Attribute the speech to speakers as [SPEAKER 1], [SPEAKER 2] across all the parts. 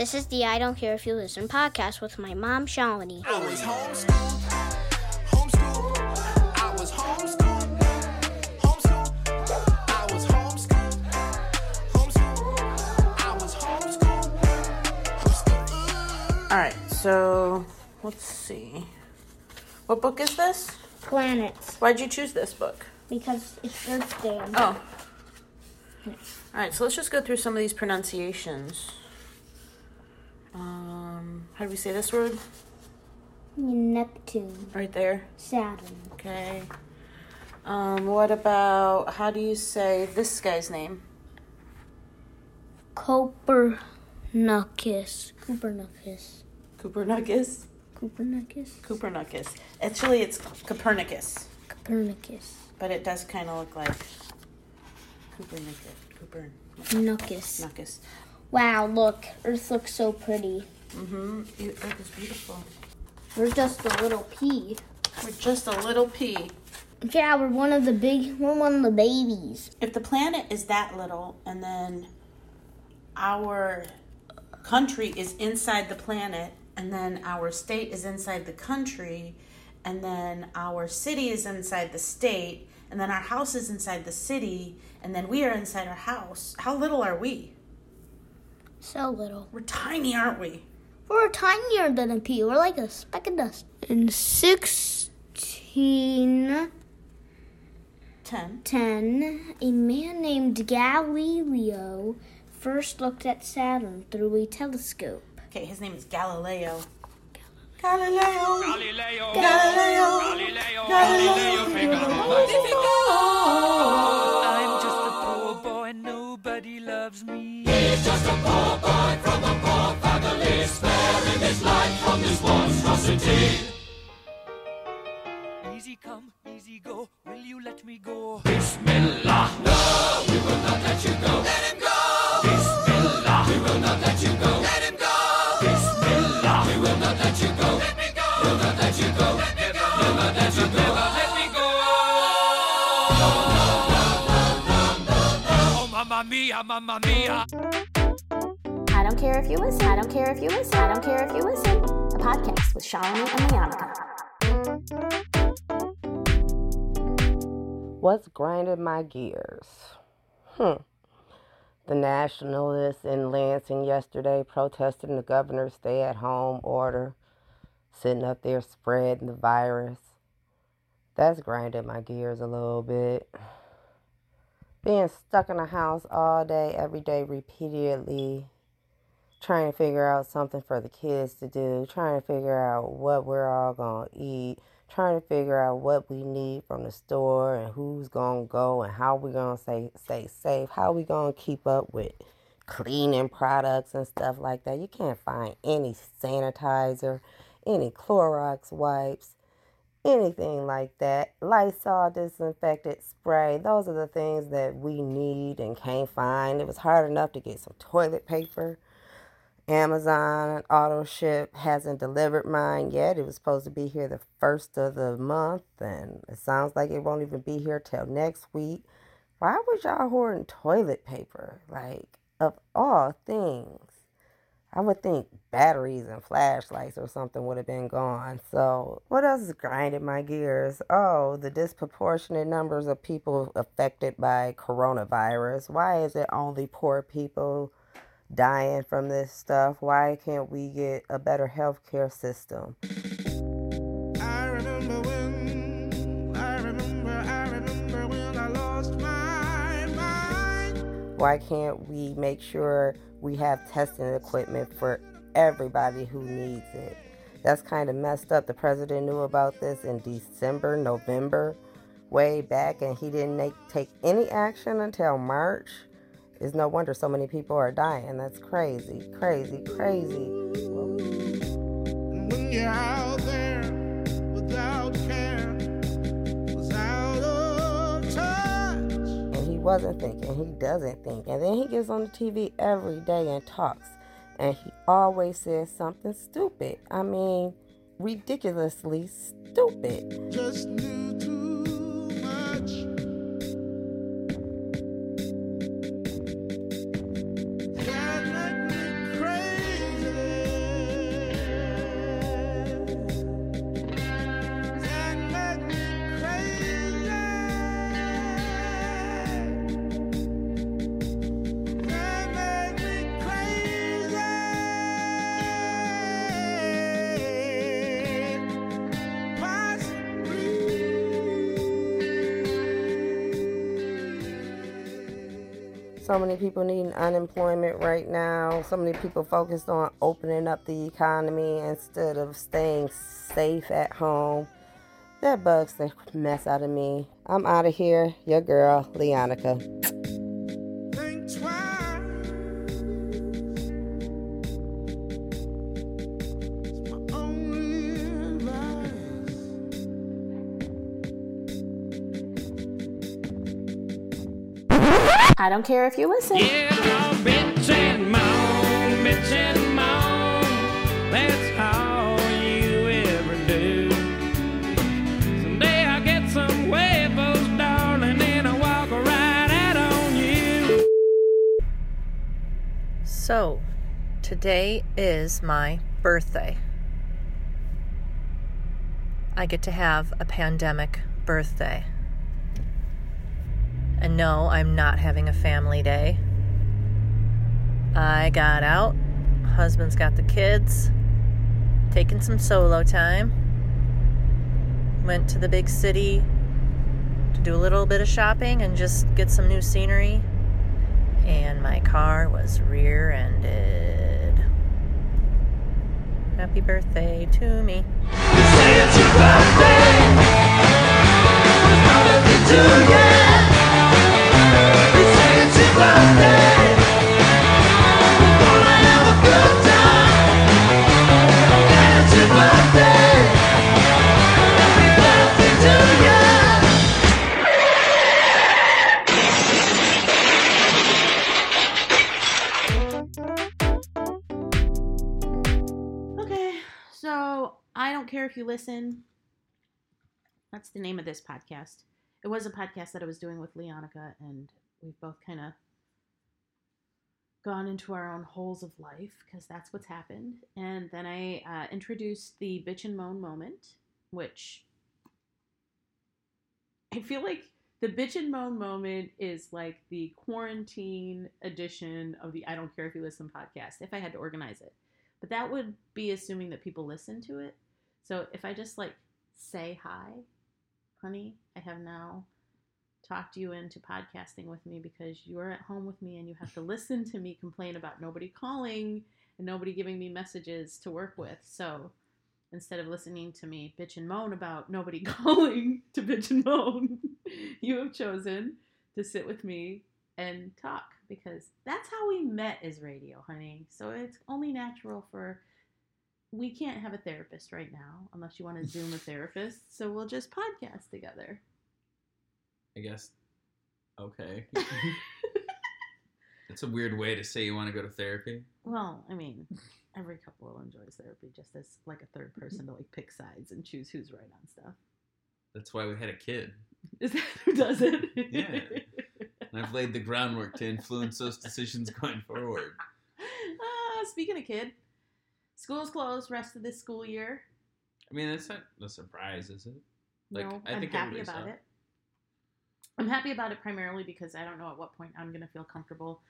[SPEAKER 1] This is the I Don't Care If You Listen podcast with my mom, Shalini.
[SPEAKER 2] I was homeschooled, homeschooled. I was homeschooled, homeschooled. I was homeschooled, homeschooled. I was homeschooled, homeschooled.
[SPEAKER 3] All right, so let's see. What book is this?
[SPEAKER 1] Planets,
[SPEAKER 3] Why'd you choose this book?
[SPEAKER 1] because it's Earth Day.
[SPEAKER 3] Oh. All right, so let's just go through some of these pronunciations. Um, how do we say this word?
[SPEAKER 1] Neptune,
[SPEAKER 3] Right there.
[SPEAKER 1] Saturn,
[SPEAKER 3] Okay. Um, what about how do you say this guy's name?
[SPEAKER 1] Copernicus, Copernicus,
[SPEAKER 3] Copernicus.
[SPEAKER 1] Copernicus,
[SPEAKER 3] Copernicus. Actually, it's Copernicus,
[SPEAKER 1] Copernicus,
[SPEAKER 3] but it does kind of look like Copernicus.
[SPEAKER 1] Nuckus.
[SPEAKER 3] Copernicus.
[SPEAKER 1] Wow, look, Earth looks so pretty.
[SPEAKER 3] Mm-hmm. Earth is beautiful.
[SPEAKER 1] We're just a little pea.
[SPEAKER 3] We're just a little pea.
[SPEAKER 1] Yeah, we're one of the big, we're one of the babies.
[SPEAKER 3] If the planet is that little and then our country is inside the planet and then our state is inside the country and then our city is inside the state and then our house is inside the city and then we are inside our house, how little are we?
[SPEAKER 1] So little.
[SPEAKER 3] We're tiny, aren't we?
[SPEAKER 1] We're tinier than a pea. We're like a speck of dust. In 1610,
[SPEAKER 3] 10.
[SPEAKER 1] a man named Galileo first looked at Saturn through a telescope.
[SPEAKER 3] Okay, his name is Galileo. Galileo.
[SPEAKER 4] Galileo,
[SPEAKER 3] Galileo.
[SPEAKER 4] Galileo,
[SPEAKER 3] Galileo.
[SPEAKER 4] Galileo, I'm boy from a poor family, sparing his life from this monstrosity. Easy come, easy go, will you let me go? Bismillah. No, we will not let you go. Let him go. Bismillah. We will not let you go. Let him go. Bismillah. We will not let you go. Let me go. We'll not let you go. Let me go. We'll not let you go. Let me go. Oh, mamma mia, mamma mia.
[SPEAKER 5] Don't care if you listen. I don't care if you listen. I don't care if you listen. A podcast with Shalini and Leonica.
[SPEAKER 6] What's grinding my gears? Hmm. The nationalists in Lansing yesterday protesting the governor's stay at home order, sitting up there spreading the virus. That's grinding my gears a little bit. Being stuck in a house all day, every day, repeatedly, trying to figure out something for the kids to do, trying to figure out what we're all going to eat, trying to figure out what we need from the store and who's going to go and how we're going to stay, stay safe, how we going to keep up with cleaning products and stuff like that. You can't find any sanitizer, any Clorox wipes, anything like that. Lysol disinfectant spray. Those are the things that we need and can't find. It was hard enough to get some toilet paper. Amazon auto ship hasn't delivered mine yet. It was supposed to be here the first of the month, and it sounds like it won't even be here till next week. Why was y'all hoarding toilet paper? Like, of all things, I would think batteries and flashlights or something would have been gone. So, what else is grinding my gears? Oh, the disproportionate numbers of people affected by coronavirus. Why is it only poor people? Dying from this stuff. Why can't we get a better healthcare system?
[SPEAKER 2] I remember when, I remember, I remember when I lost my mind.
[SPEAKER 6] Why can't we make sure we have testing equipment for everybody who needs it? That's kind of messed up. The president knew about this in December, November, way back, and he didn't make, take any action until March. It's no wonder so many people are dying. That's crazy, crazy, crazy.
[SPEAKER 2] And when you're out there without care, without a touch.
[SPEAKER 6] And he wasn't thinking, he doesn't think. And then he gets on the TV every day and talks. And he always says something stupid. I mean, ridiculously stupid. So many people needing unemployment right now. So many people focused on opening up the economy instead of staying safe at home. That bugs the mess out of me. I'm out of here. Your girl, Leonica.
[SPEAKER 7] I don't care if you listen.
[SPEAKER 4] Yeah, I'll bitch and moan, bitch and moan. That's all you ever do. Someday I'll get some huevos, darling, and I'll walk right out on you.
[SPEAKER 8] So, today is my birthday. I get to have a pandemic birthday. And no, I'm not having a family day. I got out, husband's got the kids, taking some solo time. Went to the big city to do a little bit of shopping and just get some new scenery and my car was rear ended. Happy birthday to me.
[SPEAKER 3] Okay, so I don't care if you listen. That's the name of this podcast. It was a podcast that I was doing with Leonica, and we've both kind of gone into our own holes of life because that's what's happened. And then I uh, introduced the bitch and moan moment, which I feel like the bitch and moan moment is like the quarantine edition of the I don't care if you listen podcast. If I had to organize it. But that would be assuming that people listen to it. So if I just like say hi, honey, I have now talked you into podcasting with me because you're at home with me and you have to listen to me complain about nobody calling and nobody giving me messages to work with. So instead of listening to me bitch and moan about nobody calling to bitch and moan, you have chosen to sit with me and talk because that's how we met is radio, honey. So it's only natural for we can't have a therapist right now unless you want to zoom a therapist. So we'll just podcast together.
[SPEAKER 9] I guess. Okay. It's a weird way to say you want to go to therapy.
[SPEAKER 3] Well, I mean, every couple enjoys therapy just as like a third person to like pick sides and choose who's right on stuff.
[SPEAKER 9] That's why we had a kid.
[SPEAKER 3] Is that who does it?
[SPEAKER 9] Yeah. And I've laid the groundwork to influence those decisions going forward.
[SPEAKER 3] Ah, speaking of kid, school's closed rest of this school year.
[SPEAKER 9] I mean, that's not a surprise, is it? Like,
[SPEAKER 3] no,
[SPEAKER 9] I
[SPEAKER 3] I'm
[SPEAKER 9] think
[SPEAKER 3] happy about
[SPEAKER 9] saw.
[SPEAKER 3] it. I'm happy about it primarily because I don't know at what point I'm going to feel comfortable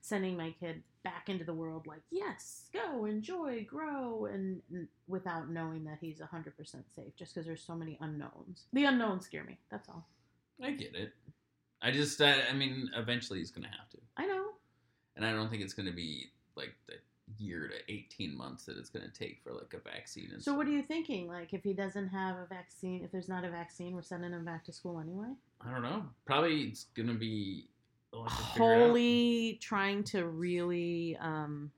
[SPEAKER 3] sending my kid back into the world like, yes, go, enjoy, grow, and, and without knowing that he's 100% safe just because there's so many unknowns. The unknowns scare me. That's all.
[SPEAKER 9] I get it. I just, I, I mean, eventually he's going to have to.
[SPEAKER 3] I know.
[SPEAKER 9] And I don't think it's going to be like the year to 18 months that it's going to take for like a vaccine. And
[SPEAKER 3] So, what are you thinking? Like, if he doesn't have a vaccine, if there's not a vaccine, we're sending him back to school anyway?
[SPEAKER 9] I don't know. Probably it's going to be. I'll have to figure it out.
[SPEAKER 3] Wholly trying to really um,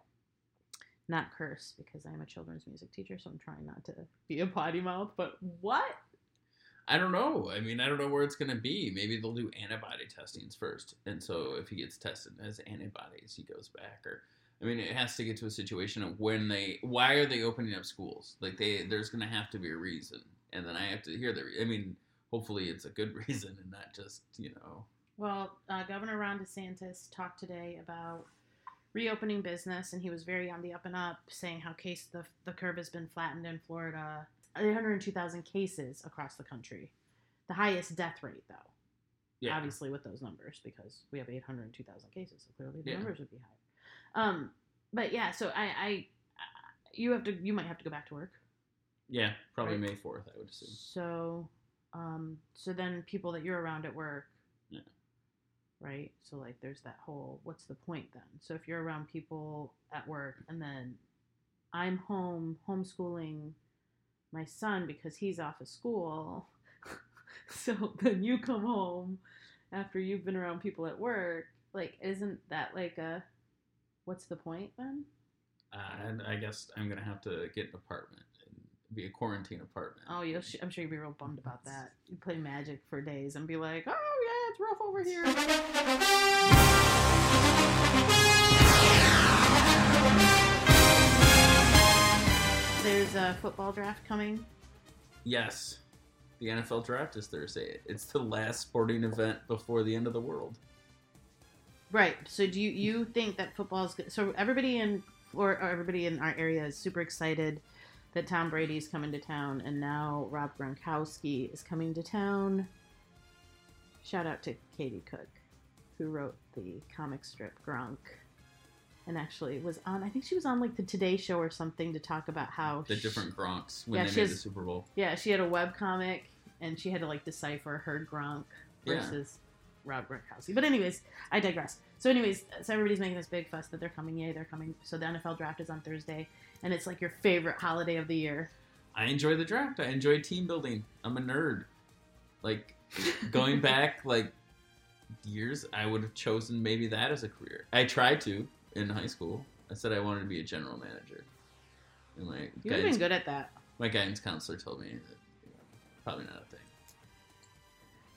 [SPEAKER 3] not curse because I'm a children's music teacher, so I'm trying not to be a potty mouth. But what?
[SPEAKER 9] I don't know. I mean, I don't know where it's going to be. Maybe they'll do antibody testings first. And so if he gets tested as antibodies, he goes back. Or, I mean, it has to get to a situation of when they, why are they opening up schools? Like, they, there's going to have to be a reason. And then I have to hear the, I mean, hopefully it's a good reason and not just, you know,
[SPEAKER 3] Well, uh, Governor Ron DeSantis talked today about reopening business, and he was very on the up and up, saying how case the the curve has been flattened in Florida. 802,000 cases across the country, the highest death rate though.
[SPEAKER 9] yeah.
[SPEAKER 3] Obviously, with those numbers, because we have 802,000 cases, so clearly the
[SPEAKER 9] Yeah.
[SPEAKER 3] numbers would be higher. Um, but yeah, so I, I, you have to, you might have to go back to work.
[SPEAKER 9] Yeah, probably
[SPEAKER 3] Right.
[SPEAKER 9] May 4th, I would assume.
[SPEAKER 3] So, um, so then people that you're around at work,
[SPEAKER 9] Yeah.
[SPEAKER 3] right? So like there's that whole what's the point then? So if you're around people at work and then I'm home homeschooling my son because he's off of school. so then you come home after you've been around people at work. Like isn't that like a what's the point then?
[SPEAKER 9] Uh, and I guess I'm gonna have to get an apartment and be a quarantine apartment.
[SPEAKER 3] Oh, you'll sh- I'm sure you'd be real bummed about that. You play magic for days and be like, "Oh yeah, it's rough over here." There's a football draft coming.
[SPEAKER 9] Yes, the NFL draft is Thursday. It's the last sporting event before the end of the world.
[SPEAKER 3] Right. So do you you think that football is good? So everybody in or, or everybody in our area is super excited that Tom Brady's coming to town, and now Rob Gronkowski is coming to town. Shout out to Katie Cook, who wrote the comic strip Gronk, and actually was on. I think she was on like the Today Show or something to talk about how
[SPEAKER 9] The
[SPEAKER 3] sh-
[SPEAKER 9] different Gronks when
[SPEAKER 3] Yeah,
[SPEAKER 9] they
[SPEAKER 3] she
[SPEAKER 9] made
[SPEAKER 3] has-
[SPEAKER 9] the Super Bowl.
[SPEAKER 3] yeah, she had a web comic, and she had to like decipher her Gronk versus Rob Gronkowski. But anyways, I digress. So anyways, so everybody's making this big fuss that they're coming. Yay, they're coming. So the NFL draft is on Thursday, and it's like your favorite holiday of the year.
[SPEAKER 9] I enjoy the draft. I enjoy team building. I'm a nerd. Like going back like years, I would have chosen maybe that as a career. I tried to in high school. I said I wanted to be a general manager. And my
[SPEAKER 3] You been good at that.
[SPEAKER 9] my guidance counselor told me that you know, probably not a thing.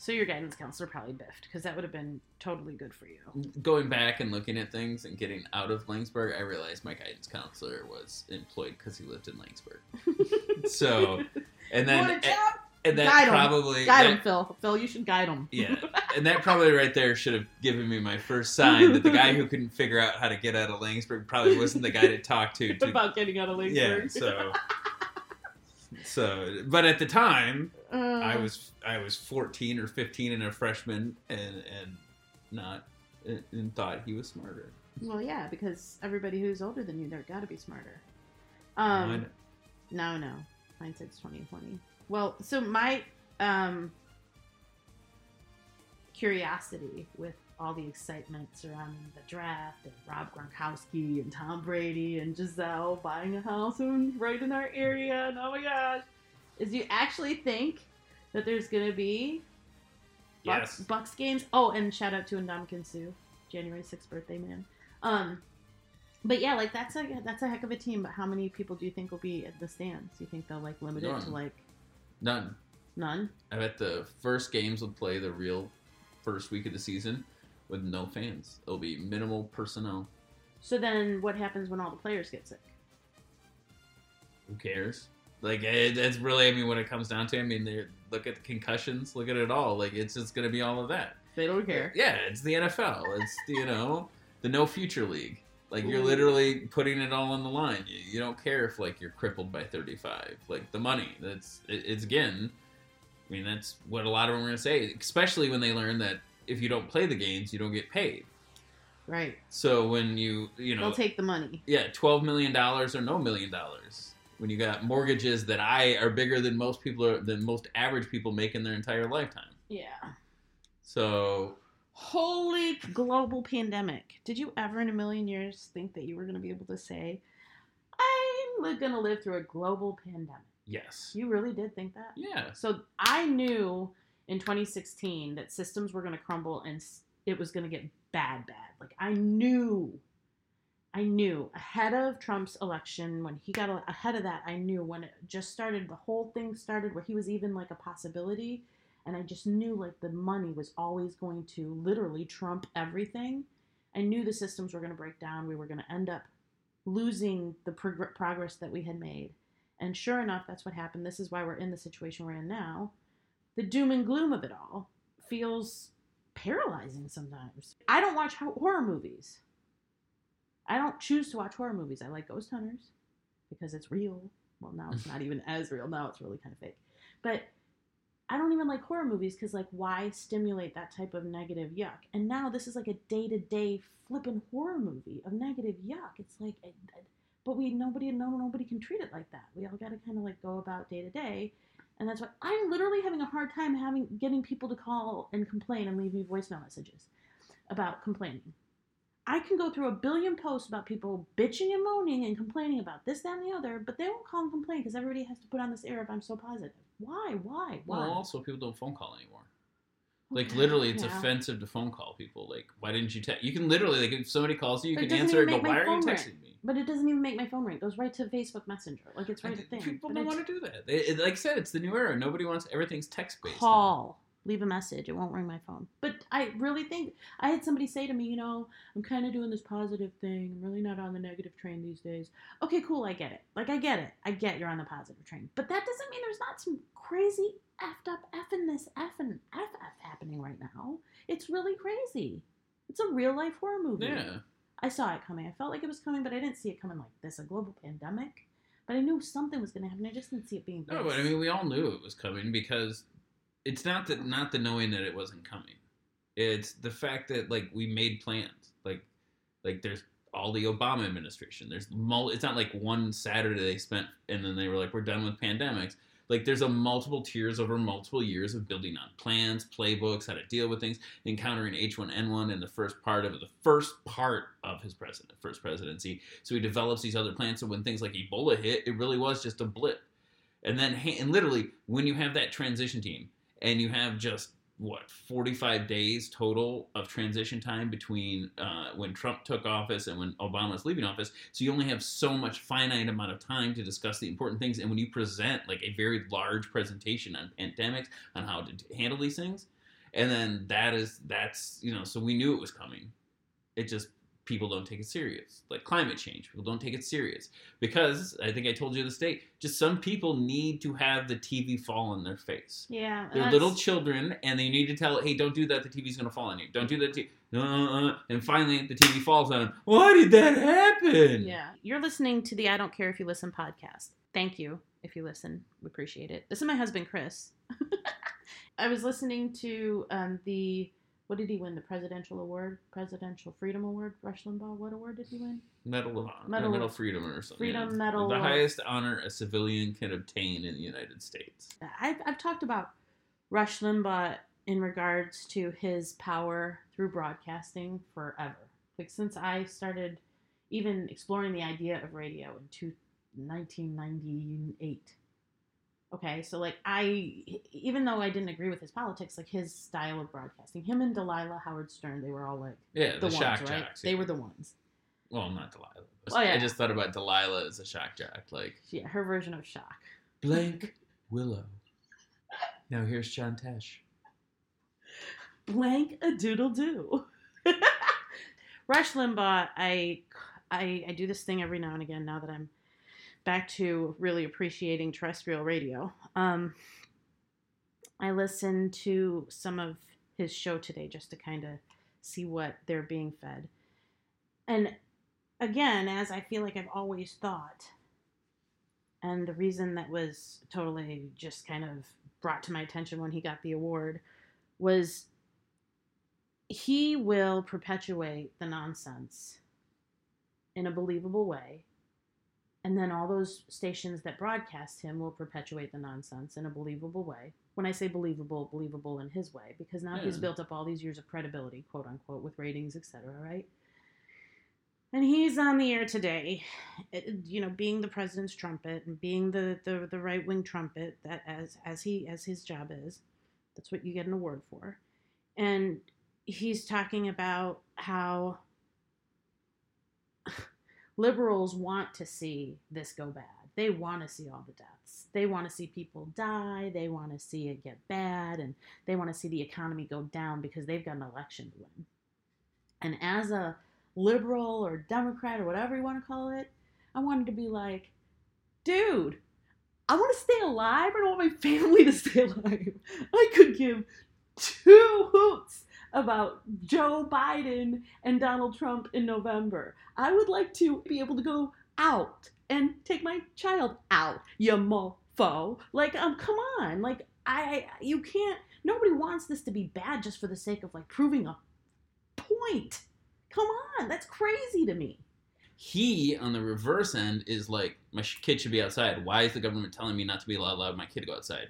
[SPEAKER 3] So your guidance counselor probably biffed because that would have been totally good for you.
[SPEAKER 9] Going back and looking at things and getting out of Laingsburg, I realized my guidance counselor was employed because he lived in Laingsburg. so, and then
[SPEAKER 3] Want a job?
[SPEAKER 9] and that
[SPEAKER 3] Guide
[SPEAKER 9] probably
[SPEAKER 3] Guide
[SPEAKER 9] that-
[SPEAKER 3] him, Phil. Phil, you should guide him.
[SPEAKER 9] Yeah, and that probably right there should have given me my first sign that the guy who couldn't figure out how to get out of Laingsburg probably wasn't the guy to talk to. to
[SPEAKER 3] about getting out of
[SPEAKER 9] Laingsburg.
[SPEAKER 3] yeah,
[SPEAKER 9] so so, but at the time,
[SPEAKER 3] Uh,
[SPEAKER 9] I was I was fourteen or fifteen and a freshman, and and not and, and thought he was smarter.
[SPEAKER 3] Well, yeah, because everybody who's older than you, they're got to be smarter. Um, no, no, hindsight's twenty twenty. Well, so my um curiosity with all the excitement surrounding the draft and Rob Gronkowski and Tom Brady and Gisele buying a house right in our area and oh my gosh, is you actually think that there's gonna be Bucks,
[SPEAKER 9] Yes.
[SPEAKER 3] Bucks games. Oh, and shout out to Ndamukong Suh, January 6th birthday man. Um, but yeah, like that's a that's a heck of a team. But how many people do you think will be at the stands? Do you think they'll like limit it to like
[SPEAKER 9] None.
[SPEAKER 3] none?
[SPEAKER 9] I bet the first games will play the real first week of the season with no fans. It'll be minimal personnel.
[SPEAKER 3] So then, what happens when all the players get sick?
[SPEAKER 9] Who cares? Like it, that's really, I mean, when it comes down to, it, I mean, they look at the concussions, look at it all. Like it's just gonna be all of that.
[SPEAKER 3] They don't care.
[SPEAKER 9] Yeah, it's the NFL. It's you know the no future league. Like you're literally putting it all on the line. You, you don't care if like you're crippled by 35. Like the money. That's it, it's again. I mean, that's what a lot of them are gonna say, especially when they learn that if you don't play the games, you don't get paid.
[SPEAKER 3] Right.
[SPEAKER 9] So when you you know
[SPEAKER 3] They'll take the money.
[SPEAKER 9] yeah, twelve million dollars or no million dollars. When you got mortgages that I are bigger than most people are than most average people make in their entire lifetime.
[SPEAKER 3] Yeah.
[SPEAKER 9] So
[SPEAKER 3] Holy global pandemic. Did you ever in a million years think that you were going to be able to say, I'm going to live through a global pandemic?
[SPEAKER 9] yes,
[SPEAKER 3] You really did think that?
[SPEAKER 9] yeah,
[SPEAKER 3] So I knew in 2016 that systems were going to crumble and it was going to get bad, bad. Like I knew, I knew ahead of Trump's election when he got ahead of that. I knew when it just started, the whole thing started where he was even like a possibility, and I just knew like the money was always going to literally trump everything. I knew the systems were going to break down. We were going to end up losing the prog- progress that we had made. And sure enough, that's what happened. This is why we're in the situation we're in now. The doom and gloom of it all feels paralyzing sometimes. I don't watch horror movies. I don't choose to watch horror movies. I like Ghost Hunters because it's real. Well, now it's not even as real. Now it's really kind of fake. But I don't even like horror movies because, like, why stimulate that type of negative yuck? And now this is like a day to day flipping horror movie of negative yuck. It's like, but we nobody no nobody can treat it like that. We all got to kind of like go about day to day, and that's why I'm literally having a hard time having getting people to call and complain and leave me voicemail messages about complaining. I can go through a billion posts about people bitching and moaning and complaining about this, that, and the other, but they won't call and complain because everybody has to put on this air of I'm so positive. Why? Why? Why?
[SPEAKER 9] Well, also people don't phone call anymore. Like
[SPEAKER 3] Okay,
[SPEAKER 9] literally, it's
[SPEAKER 3] yeah.
[SPEAKER 9] offensive to phone call people. Like, why didn't you text? You can literally like if somebody calls you, you
[SPEAKER 3] But
[SPEAKER 9] can answer it.
[SPEAKER 3] My
[SPEAKER 9] why are you
[SPEAKER 3] phone ring.
[SPEAKER 9] me?
[SPEAKER 3] But it doesn't even make my phone ring. It goes right to Facebook Messenger. Like it's right
[SPEAKER 9] I-
[SPEAKER 3] a thing.
[SPEAKER 9] People
[SPEAKER 3] But
[SPEAKER 9] don't want to do that. Like I said, it's the new era. Nobody wants everything's text based.
[SPEAKER 3] call. Leave a message. It won't ring my phone. But I really think I had somebody say to me, you know, I'm kind of doing this positive thing. I'm really not on the negative train these days. Okay, cool. I get it. Like I get it. I get you're on the positive train. But that doesn't mean there's not some crazy effed up effing this effing happening right now. It's really crazy. It's a real life horror movie.
[SPEAKER 9] Yeah.
[SPEAKER 3] I saw it coming. I felt like it was coming, but I didn't see it coming like this, a global pandemic. But I knew something was going to happen. I just didn't see it being.
[SPEAKER 9] No, but I mean, we all knew it was coming because it's not that not the knowing that it wasn't coming. It's the fact that like we made plans. Like, like there's all the Obama administration. There's mul- It's not like one Saturday they spent and then they were like, we're done with pandemics. Like there's a multiple tiers over multiple years of building on plans, playbooks, how to deal with things, encountering H1N1 in the first part of the first part of his president first presidency. So he develops these other plans. So when things like Ebola hit, it really was just a blip. And then, and literally, when you have that transition team and you have just what 45 days total of transition time between uh, when Trump took office and when Obama's leaving office, so you only have so much finite amount of time to discuss the important things. And when you present like a very large presentation on pandemics, on how to handle these things, and then that is that's you know, so we knew it was coming. It just people don't take it serious. Like climate change, people don't take it serious because I think I told you the state. Just some people need to have the TV fall on their face.
[SPEAKER 3] Yeah,
[SPEAKER 9] They're
[SPEAKER 3] that's-
[SPEAKER 9] little children, and they need to tell, "Hey, don't do that. The TV's gonna fall on you. Don't do that." T- uh, uh, uh." and finally, the TV falls on them. Why did that happen?
[SPEAKER 3] Yeah, you're listening to the I Don't Care If You Listen podcast. Thank you if you listen. We appreciate it. This is my husband, Chris. I was listening to um, the, what did he win? The presidential award? Presidential Freedom Award? Rush Limbaugh? What award did he win?
[SPEAKER 9] Medal of Honor,
[SPEAKER 3] Medal-
[SPEAKER 9] Medal, Medal of Freedom, or something.
[SPEAKER 3] Freedom
[SPEAKER 9] yeah.
[SPEAKER 3] Medal
[SPEAKER 9] the highest honor a civilian can obtain in the United States.
[SPEAKER 3] I've, I've talked about Rush Limbaugh in regards to his power through broadcasting forever. Like since I started even exploring the idea of radio in two, 1998. Okay, so like I, even though I didn't agree with his politics, like his style of broadcasting, him and Delilah Howard Stern, they were all like
[SPEAKER 9] Yeah, the,
[SPEAKER 3] the,
[SPEAKER 9] shock
[SPEAKER 3] ones, right?
[SPEAKER 9] jocks.
[SPEAKER 3] They
[SPEAKER 9] yeah.
[SPEAKER 3] were the ones.
[SPEAKER 9] well, not Delilah.
[SPEAKER 3] Oh, yeah.
[SPEAKER 9] I just thought about Delilah as a shock jock, like
[SPEAKER 3] Yeah, her version of shock.
[SPEAKER 9] blank Willow. Now here's John Tesh.
[SPEAKER 3] blank a doodle do. Rush Limbaugh, I, I I do this thing every now and again. Now that I'm back to really appreciating terrestrial radio, um, I listened to some of his show today just to kind of see what they're being fed, and again, as I feel like I've always thought, and the reason that was totally just kind of brought to my attention when he got the award was he will perpetuate the nonsense in a believable way. And then all those stations that broadcast him will perpetuate the nonsense in a believable way. When I say believable, believable in his way, because now he's built up all these years of credibility, quote unquote, with ratings, etc. Right? And he's on the air today, eh, you know, being the president's trumpet and being the the, the right wing trumpet that as as he as his job is. That's what you get an award for. And he's talking about how liberals want to see this go bad. They want to see all the deaths. They want to see people die. They want to see it get bad. And they want to see the economy go down because they've got an election to win. And as a liberal or Democrat or whatever you want to call it, I wanted to be like, dude, I want to stay alive. I don't want my family to stay alive. I could give two hoots about Joe Biden and Donald Trump in November. I would like to be able to go out and take my child out, you mofo. Like, um, come on. Like, I, you can't, nobody wants this to be bad just for the sake of like proving a point. Come on. That's crazy to me.
[SPEAKER 9] He, on the reverse end, is like, my kid should be outside. Why is the government telling me not to be allowed allowed my kid to go outside?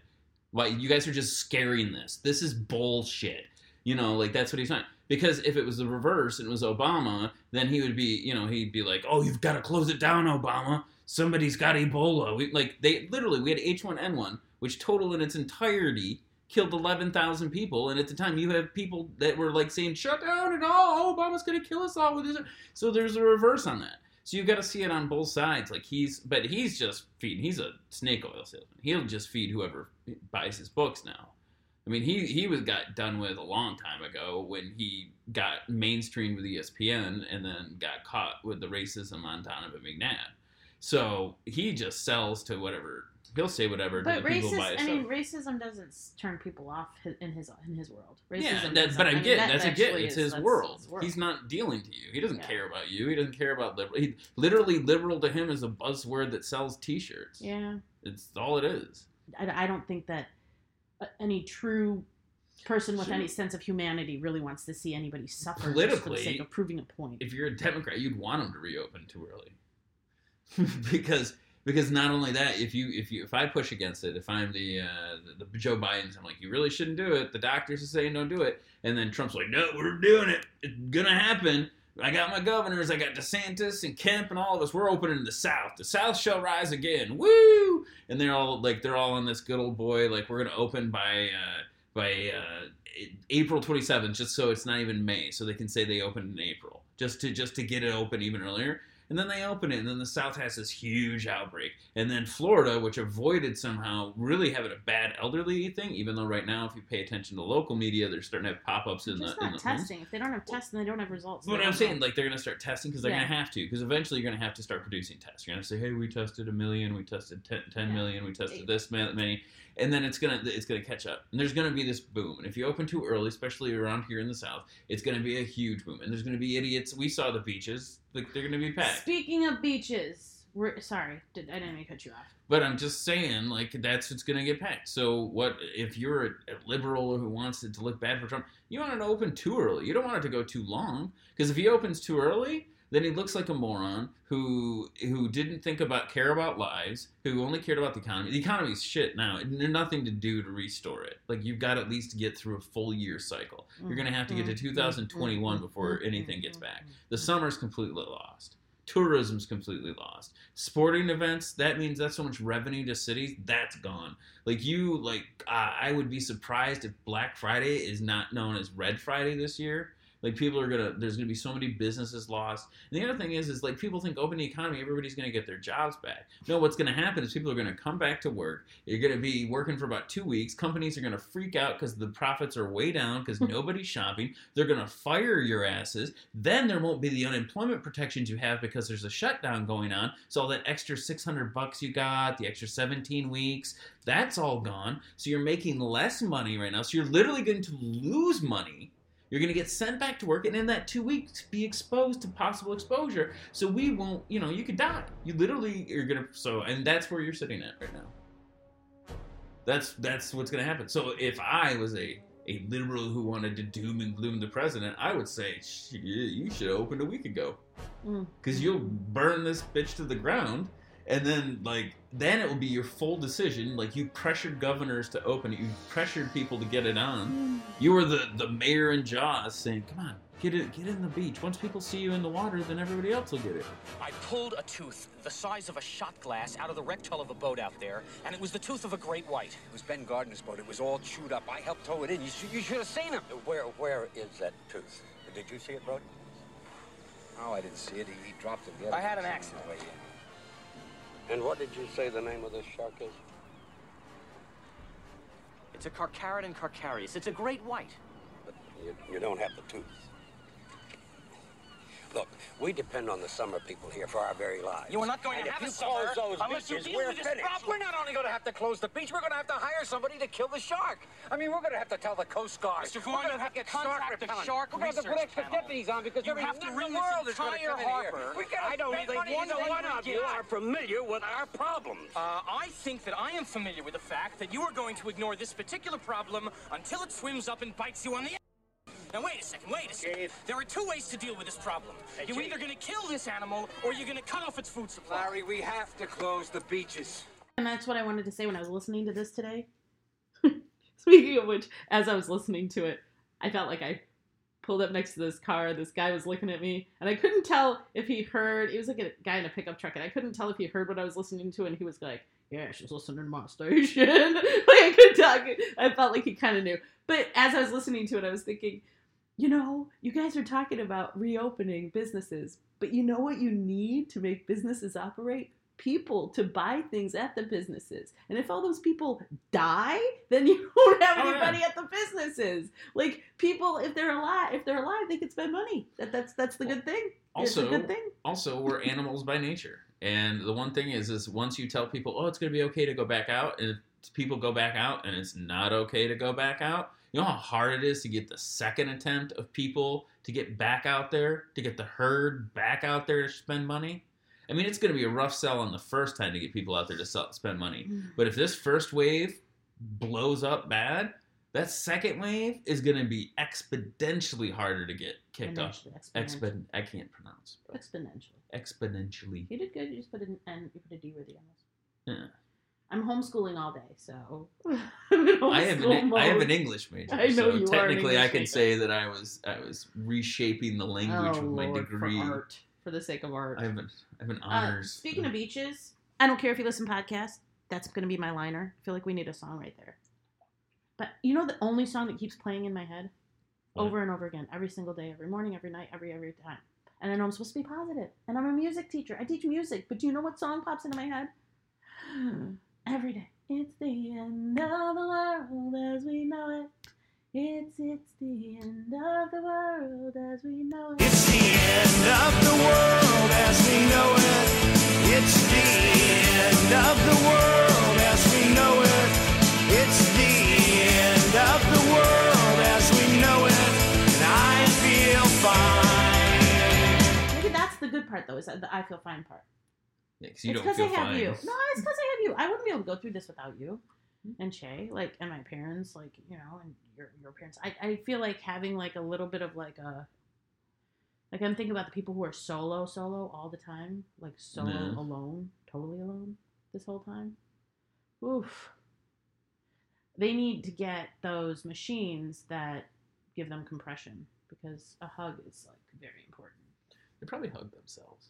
[SPEAKER 9] Why you guys are just scaring this? This is bullshit. You know, like that's what he's saying. Because if it was the reverse and it was Obama, then he would be, you know, he'd be like, "Oh, you've got to close it down, Obama. Somebody's got Ebola." We, like they literally, we had H1N1, which total in its entirety killed 11,000 people, and at the time you have people that were like saying, "Shut down and all, Obama's going to kill us all with this." So there's a reverse on that. So you've got to see it on both sides. Like he's, but he's just feeding. He's a snake oil salesman. He'll just feed whoever buys his books now. I mean, he he was got done with a long time ago when he got mainstreamed with ESPN and then got caught with the racism on Donovan McNabb. So he just sells to whatever he'll say whatever
[SPEAKER 3] But
[SPEAKER 9] the people who buy
[SPEAKER 3] racism, I mean, racism doesn't turn people off in his in his world. Racism
[SPEAKER 9] Yeah, that, but I
[SPEAKER 3] mean,
[SPEAKER 9] get
[SPEAKER 3] that
[SPEAKER 9] that's a get. It's
[SPEAKER 3] is-
[SPEAKER 9] his world.
[SPEAKER 3] his world.
[SPEAKER 9] He's not dealing to you. He doesn't
[SPEAKER 3] Yeah.
[SPEAKER 9] care about you. He doesn't care about liberal. He literally liberal to him is a buzzword that sells T-shirts.
[SPEAKER 3] Yeah,
[SPEAKER 9] It's all it is.
[SPEAKER 3] I, I don't think that any true person with
[SPEAKER 9] Sure.
[SPEAKER 3] any sense of humanity really wants to see anybody suffer just for the
[SPEAKER 9] Politically,
[SPEAKER 3] sake of proving a point.
[SPEAKER 9] If you're a Democrat, you'd want them to reopen too early, because because not only that, if you if you if I push against it, if I'm the uh, the, the Joe Biden's, I'm like, you really shouldn't do it. The doctors are saying don't do it, and then Trump's like, no, we're doing it. It's gonna happen. I got my governors. I got DeSantis and Kemp and all of us. We're opening the South. The South shall rise again. Woo! And they're all like they're all on this good old boy. Like we're gonna open by uh, by uh, April 27th, just so it's not even May, so they can say they opened in April, just to just to get it open even earlier. And then they open it, and then the South has this huge outbreak. And then Florida, which avoided somehow really having a bad elderly thing, even though right now, if you pay attention to local media, they're starting to have pop ups in
[SPEAKER 3] Just
[SPEAKER 9] the in
[SPEAKER 3] not
[SPEAKER 9] the homes.
[SPEAKER 3] testing. If they don't have tests, then they don't have results.
[SPEAKER 9] But I'm saying,
[SPEAKER 3] know.
[SPEAKER 9] like they're gonna start testing because they're
[SPEAKER 3] Yeah.
[SPEAKER 9] gonna have to, because eventually you're gonna have to start producing tests. You're gonna say, hey, we tested a million, we tested 10, 10
[SPEAKER 3] Yeah.
[SPEAKER 9] million, we tested this ma- many, and then it's gonna it's gonna catch up, and there's gonna be this boom. And if you open too early, especially around here in the South, it's gonna be a huge boom. And there's gonna be idiots. We saw the beaches; like they're gonna be packed.
[SPEAKER 3] Speaking of beaches, we're sorry, did, I didn't mean to cut you off.
[SPEAKER 9] But I'm just saying, like that's what's gonna get packed. So what if you're a, a liberal who wants it to look bad for Trump? You want it to open too early. You don't want it to go too long because if he opens too early, then he looks like a moron who who didn't think about care about lives, who only cared about the economy. The economy's shit now. There's nothing to do to restore it. Like you've got to at least get through a full year cycle. You're gonna have to get to mm-hmm. mm-hmm. 2021 before mm-hmm. anything gets back. The summer's completely lost. Tourism's completely lost. Sporting events, that means that's so much revenue to cities, that's gone. Like you, like uh, I would be surprised if Black Friday is not known as Red Friday this year. Like people are gonna, there's gonna be so many businesses lost. And the other thing is, is like people think open the economy, everybody's gonna get their jobs back. No, what's gonna happen is people are gonna come back to work. You're gonna be working for about two weeks. Companies are gonna freak out because the profits are way down because hmm. nobody's shopping. They're gonna fire your asses. Then there won't be the unemployment protections you have because there's a shutdown going on. So all that extra 600 bucks you got, the extra 17 weeks, that's all gone. So you're making less money right now. So you're literally going to lose money. You're going to get sent back to work and in that 2 weeks be exposed to possible exposure. So we won't, you know, you could die. You literally you're going to so and that's where you're sitting at right now. That's that's what's going to happen. So if I was a a liberal who wanted to doom and gloom the president, I would say, you should have opened a week ago
[SPEAKER 3] Mm.
[SPEAKER 9] because you'll burn this bitch to the ground and then like then it will be your full decision like you pressured governors to open it you pressured people to get it on mm. you were the the mayor in jaws saying come on get it get in the beach once people see you in the water then everybody else will get it
[SPEAKER 10] I pulled a tooth the size of a shot glass out of the wrecked hull of a boat out there, and it was the tooth of a great white.
[SPEAKER 11] It was Ben Gardner's boat. It was all chewed up. I helped tow it in. You should, you should have seen him. Where where is that tooth? Did you see it, Brody? Oh, I didn't see it. He, he dropped it.
[SPEAKER 10] I had an accident.
[SPEAKER 11] Way in. And what did you say the name of this shark is?
[SPEAKER 10] It's a Carcharodon carcharias. It's a great white.
[SPEAKER 11] But you, you don't have the tooth. Look, we depend on the summer people here for our very lives.
[SPEAKER 10] You are not going
[SPEAKER 11] And
[SPEAKER 10] to have
[SPEAKER 11] you
[SPEAKER 10] a summer
[SPEAKER 11] close those
[SPEAKER 10] unless you
[SPEAKER 11] beaches,
[SPEAKER 10] deal
[SPEAKER 11] we're
[SPEAKER 10] with this
[SPEAKER 11] finished.
[SPEAKER 10] problem.
[SPEAKER 11] We're not only going to have to close the beach, we're going to have to hire somebody to kill the shark. I mean, we're going to have to tell the Coast Guard.
[SPEAKER 10] Mr.
[SPEAKER 11] we're
[SPEAKER 10] Vaughn,
[SPEAKER 11] going
[SPEAKER 10] you
[SPEAKER 11] to
[SPEAKER 10] have to contact
[SPEAKER 11] shark
[SPEAKER 10] the shark
[SPEAKER 11] We're going to have to put
[SPEAKER 10] research
[SPEAKER 11] extra deputies on because
[SPEAKER 10] You
[SPEAKER 11] every
[SPEAKER 10] have to
[SPEAKER 11] nut
[SPEAKER 10] ring
[SPEAKER 11] the world is going to
[SPEAKER 10] entire
[SPEAKER 11] come in here.
[SPEAKER 10] harbor. I don't think
[SPEAKER 11] money
[SPEAKER 10] one
[SPEAKER 11] until
[SPEAKER 10] one
[SPEAKER 11] of you are familiar with our problems.
[SPEAKER 10] Uh, I think that I am familiar with the fact that you are going to ignore this particular problem until it swims up and bites you on the. Now wait a second, wait a second.
[SPEAKER 11] Chief.
[SPEAKER 10] There are two ways to deal with this problem.
[SPEAKER 11] Hey,
[SPEAKER 10] you're
[SPEAKER 11] Chief.
[SPEAKER 10] either going to kill this animal or you're going to cut off its food supply.
[SPEAKER 11] Larry, we have to close the beaches.
[SPEAKER 3] And that's what I wanted to say when I was listening to this today. Speaking of which, as I was listening to it, I felt like I pulled up next to this car. This guy was looking at me, and I couldn't tell if he heard. He was like a guy in a pickup truck, and I couldn't tell if he heard what I was listening to. And he was like, "Yeah, she's listening to my station." like I could talk. I felt like he kind of knew. But as I was listening to it, I was thinking, you know, you guys are talking about reopening businesses, but you know what you need to make businesses operate? People to buy things at the businesses. And if all those people die, then you won't have
[SPEAKER 9] Oh, yeah.
[SPEAKER 3] anybody at the businesses. Like people, if they're alive, if they're alive, they can spend money. That that's that's the good thing.
[SPEAKER 9] Also,
[SPEAKER 3] good thing.
[SPEAKER 9] also we're animals by nature, and the one thing is, is once you tell people, oh, it's going to be okay to go back out, and people go back out, and it's not okay to go back out. You know how hard it is to get the second attempt of people to get back out there, to get the herd back out there to spend money. I mean, it's going to be a rough sell on the first time to get people out there to sell, spend money. Hmm. But if this first wave blows up bad, that second wave is going to be exponentially harder to get kicked off.
[SPEAKER 3] Exponentially, exponentially.
[SPEAKER 9] I can't pronounce.
[SPEAKER 3] Exponentially.
[SPEAKER 9] Exponentially.
[SPEAKER 3] You did good. You just put an N. You put a D with the N.
[SPEAKER 9] Yeah.
[SPEAKER 3] I'm homeschooling all day, so
[SPEAKER 9] I have an I have an English major,
[SPEAKER 3] I know
[SPEAKER 9] so
[SPEAKER 3] you are
[SPEAKER 9] technically I can
[SPEAKER 3] major.
[SPEAKER 9] say that I was I was reshaping the language
[SPEAKER 3] oh,
[SPEAKER 9] with my
[SPEAKER 3] Lord,
[SPEAKER 9] degree.
[SPEAKER 3] for art, for the sake of art.
[SPEAKER 9] I have an I have an
[SPEAKER 3] Uh,
[SPEAKER 9] honors.
[SPEAKER 3] speaking of beaches, I don't care if you listen podcast. That's going to be my liner. I feel like we need a song right there. But you know the only song that keeps playing in my head
[SPEAKER 9] What?
[SPEAKER 3] over and over again, every single day, every morning, every night, every every time. And I know I'm supposed to be positive, and I'm a music teacher. I teach music, but do you know what song pops into my head? Every day. It's the end of the world as we know it. It's it's the end of the world as we know it.
[SPEAKER 12] It's the end of the world as we know it. It's the end of the world as we know it. It's the end of the world as we know it. And I feel fine.
[SPEAKER 3] Maybe that's the good part though, is that the I feel fine part.
[SPEAKER 9] Yeah, 'cause you
[SPEAKER 3] it's
[SPEAKER 9] don't
[SPEAKER 3] because
[SPEAKER 9] feel
[SPEAKER 3] I have
[SPEAKER 9] fine.
[SPEAKER 3] you. No, it's because I have you. I wouldn't be able to go through this without you mm-hmm. and Shay, like, and my parents, like, you know, and your your parents. I, I feel like having like a little bit of like a like I'm thinking about the people who are solo solo all the time, like solo alone, totally alone this whole time. Oof. They need to get those machines that give them compression because a hug is like very important.
[SPEAKER 9] They probably hug themselves.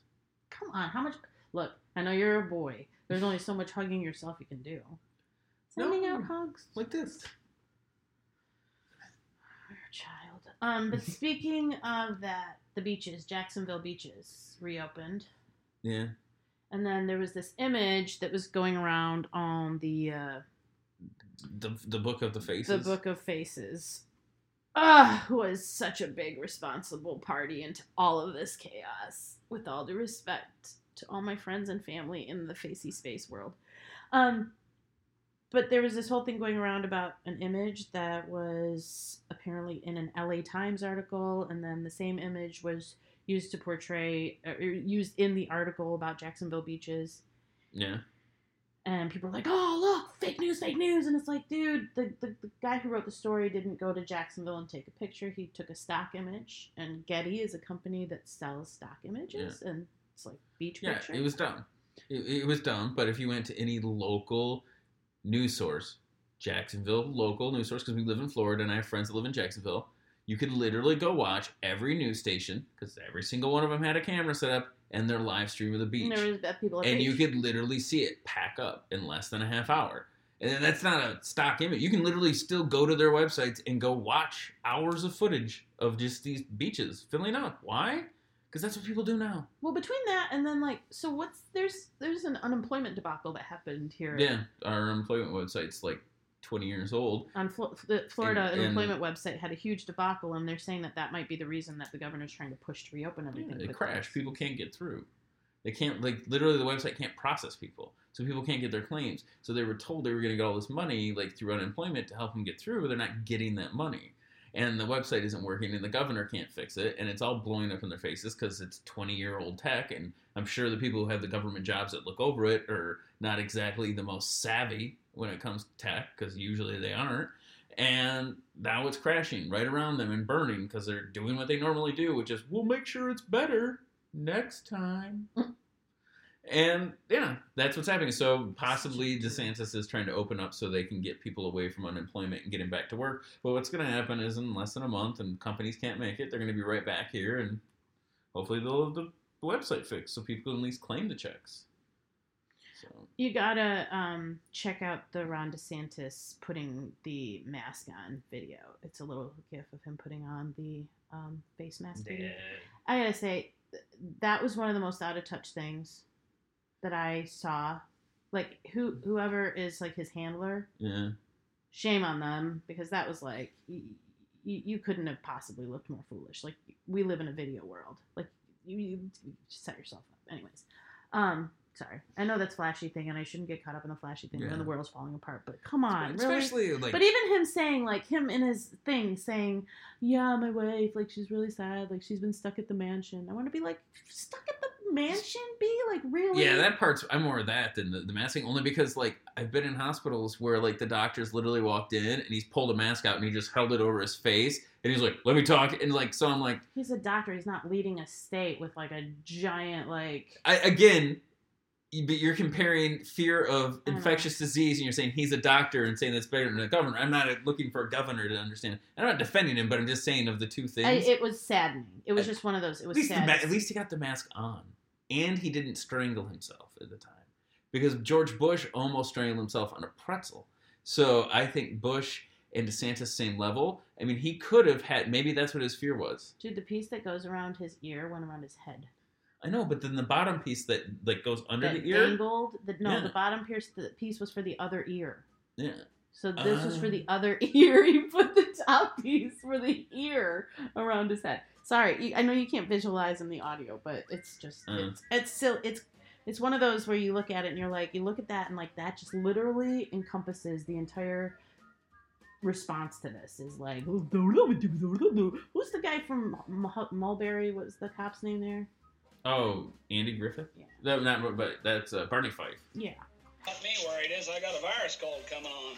[SPEAKER 3] Come on, how much? Look, I know you're a boy. There's only so much hugging yourself you can do. Sending
[SPEAKER 9] No.
[SPEAKER 3] out hugs.
[SPEAKER 9] Like this.
[SPEAKER 3] You're a child. Um, but speaking of that, the beaches, Jacksonville beaches, reopened,
[SPEAKER 9] Yeah.
[SPEAKER 3] and then there was this image that was going around on the uh,
[SPEAKER 9] The the book of the faces.
[SPEAKER 3] the Book of Faces. Ah, was such a big responsible party into all of this chaos. With all due respect to all my friends and family in the facey space world, um, but there was this whole thing going around about an image that was apparently in an LA Times article, and then the same image was used to portray, or used in the article about Jacksonville beaches
[SPEAKER 9] Yeah.
[SPEAKER 3] and people are like, "Oh, look, fake news, fake news," and it's like, dude, the, the, the guy who wrote the story didn't go to Jacksonville and take a picture. He took a stock image, and Getty is a company that sells stock images, and it's like beach
[SPEAKER 9] Yeah,
[SPEAKER 3] picture.
[SPEAKER 9] it was dumb. It, it was dumb, but if you went to any local news source, Jacksonville local news source, because we live in Florida and I have friends that live in Jacksonville, you could literally go watch every news station because every single one of them had a camera set up and their live stream of the beach.
[SPEAKER 3] And there was uh, people at
[SPEAKER 9] and you could literally see it pack up in less than a half hour. And then that's not a stock image. You can literally still go to their websites and go watch hours of footage of just these beaches filling up. Why? Because that's what people do now.
[SPEAKER 3] Well, between that and then like, so what's there's there's an unemployment debacle that happened here.
[SPEAKER 9] Yeah, our employment website's like 20 years old.
[SPEAKER 3] On Flo- the Florida
[SPEAKER 9] And- and-
[SPEAKER 3] unemployment website had a huge debacle, and they're saying that that might be the reason that the governor's trying to push to reopen everything.
[SPEAKER 9] It crashed. People can't get through. They can't like literally the website can't process people, so people can't get their claims. So they were told they were going to get all this money like through unemployment to help them get through. but They're not getting that money, and the website isn't working, and the governor can't fix it, and it's all blowing up in their faces because it's 20 year old tech. And I'm sure the people who have the government jobs that look over it are not exactly the most savvy when it comes to tech because usually they aren't. And now it's crashing right around them and burning because they're doing what they normally do, which is we'll make sure it's better next time. And yeah, that's what's happening. So possibly DeSantis is trying to open up so they can get people away from unemployment and get them back to work. But what's going to happen is in less than a month, and companies can't make it, they're going to be right back here, and hopefully they'll have the website fixed so people can at least claim the checks. So
[SPEAKER 3] You gotta um, check out the Ron DeSantis putting the mask on video. It's a little gif of him putting on the um, face mask video. I gotta say, that was one of the most out of touch things that I saw. Like who whoever is like his handler,
[SPEAKER 9] yeah,
[SPEAKER 3] shame on them because that was like you, you couldn't have possibly looked more foolish. Like we live in a video world. Like you, you set yourself up. Anyways, um, sorry. I know that's flashy thing, and I shouldn't get caught up in the flashy thing
[SPEAKER 9] Yeah.
[SPEAKER 3] when the world's falling apart. But come on, really?
[SPEAKER 9] especially like
[SPEAKER 3] But even him saying, like him in his thing saying, "Yeah, my wife, like she's really sad, like she's been stuck at the mansion." I want to be like, stuck at the mansion? Be like, really?
[SPEAKER 9] Yeah, that part's I'm more of that than the, the masking, only because like I've been in hospitals where like the doctors literally walked in and he's pulled a mask out and he just held it over his face and he's like, "Let me talk," and like so I'm like,
[SPEAKER 3] He's a doctor. He's not leading a state with like a giant like.
[SPEAKER 9] I again, but you're comparing fear of infectious disease and you're saying he's a doctor and saying that's better than a governor. I'm not uh, looking for a governor to understand. I'm not defending him, but I'm just saying of the two things.
[SPEAKER 3] I, it was saddening. It was
[SPEAKER 9] At-
[SPEAKER 3] just one of those. It
[SPEAKER 9] at
[SPEAKER 3] was
[SPEAKER 9] least, the ma- at least he got the mask on, and he didn't strangle himself at the time because George Bush almost strangled himself on a pretzel. So I think Bush and DeSantis same level. I mean, he could have had maybe that's what his fear was.
[SPEAKER 3] Dude, the piece that goes around his ear went around his head.
[SPEAKER 9] I know, but then the bottom piece that like goes under
[SPEAKER 3] that
[SPEAKER 9] the ear,
[SPEAKER 3] angled. The, no,
[SPEAKER 9] Yeah.
[SPEAKER 3] the bottom piece. The piece was for the other ear.
[SPEAKER 9] yeah.
[SPEAKER 3] So this was for
[SPEAKER 9] Ah.
[SPEAKER 3] the other ear. He put the top piece for the ear around his head. Sorry, you- I know you can't visualize in the audio, but it's just
[SPEAKER 9] Uh.
[SPEAKER 3] it's it's still it's it's one of those where you look at it and you're like you look at that and like that just literally encompasses the entire response to this is like who's the guy from Mayberry? What's the cop's name there?
[SPEAKER 9] Oh, Andy Griffith.
[SPEAKER 3] Yeah.
[SPEAKER 9] That not, but that's uh, Barney Fife.
[SPEAKER 3] Yeah,
[SPEAKER 13] Not me worried is I got a virus cold coming on.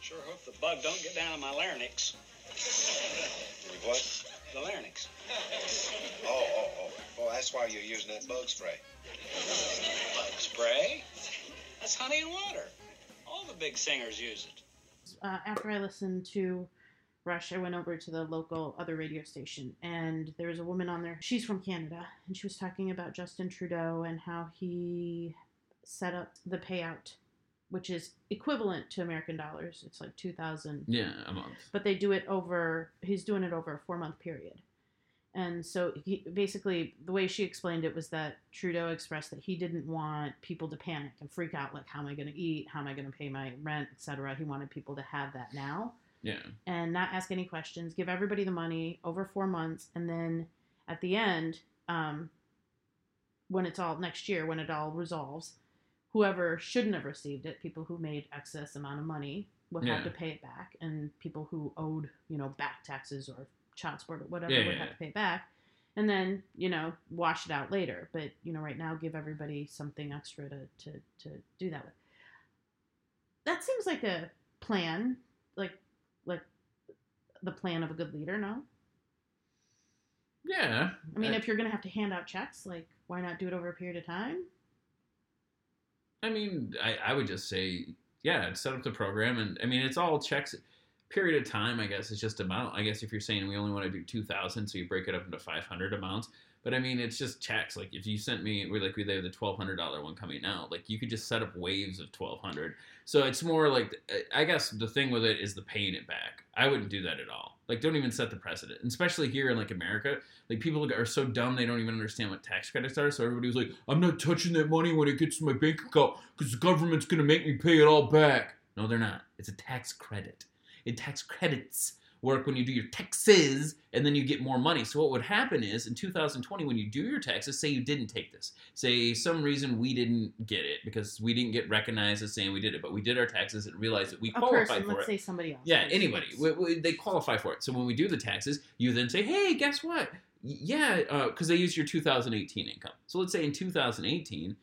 [SPEAKER 13] Sure hope the bug don't get down in my larynx.
[SPEAKER 11] What?
[SPEAKER 13] The larynx.
[SPEAKER 11] Oh, oh, oh. Well, that's why you're using that bug spray.
[SPEAKER 13] Bug spray? That's honey and water. All the big singers use it.
[SPEAKER 3] uh, after I listened to Rush, I went over to the local other radio station, and there was a woman on there. She's from Canada, and she was talking about Justin Trudeau and how he set up the payout, which is equivalent to American dollars. It's like two thousand
[SPEAKER 9] Yeah, a month.
[SPEAKER 3] but they do it over he's doing it over a four month period and so he basically the way she explained it was that trudeau expressed that he didn't want people to panic and freak out like how am i going to eat how am i going to pay my rent etc he wanted people to have that now
[SPEAKER 9] Yeah.
[SPEAKER 3] and not ask any questions give everybody the money over four months and then at the end um, when it's all next year when it all resolves whoever shouldn't have received it people who made excess amount of money would have to pay it back and people who owed you know back taxes or child support or whatever
[SPEAKER 9] Yeah,
[SPEAKER 3] would
[SPEAKER 9] yeah,
[SPEAKER 3] have
[SPEAKER 9] yeah.
[SPEAKER 3] to pay it back and then you know wash it out later. But you know right now give everybody something extra to to, to do that with. That seems like a plan like like the plan of a good leader no?
[SPEAKER 9] Yeah.
[SPEAKER 3] i mean
[SPEAKER 9] Uh,
[SPEAKER 3] if you're gonna have to hand out checks like why not do it over a period of time
[SPEAKER 9] I mean, I, I would just say, yeah, set up the program, and I mean, it's all checks. Period of time, I guess, is just amount. I guess if you're saying we only want to do two thousand, so you break it up into five hundred amounts. But I mean, it's just checks. Like if you sent me, we're like we have the twelve hundred dollar one coming out. Like you could just set up waves of twelve hundred. So it's more like I guess the thing with it is the paying it back. I wouldn't do that at all. Like don't even set the precedent, especially here in like America. Like people are so dumb they don't even understand what tax credits are. So everybody was like, "I'm not touching that money when it gets to my bank account because the government's gonna make me pay it all back." No, they're not. It's a tax credit. And tax credits work when you do your taxes and then you get more money. So what would happen is in 2020 when you do your taxes, say you didn't take this. Say some reason we didn't get it because we didn't get recognized as saying we did it, but we did our taxes and realized that we
[SPEAKER 3] a
[SPEAKER 9] qualified
[SPEAKER 3] person
[SPEAKER 9] for
[SPEAKER 3] let's
[SPEAKER 9] it.
[SPEAKER 3] say somebody else
[SPEAKER 9] Yeah, anybody. We, we, they qualify for it. So when we do the taxes, you then say, hey, guess what? Yeah, because they use your 2018 income. So let's say in 2018,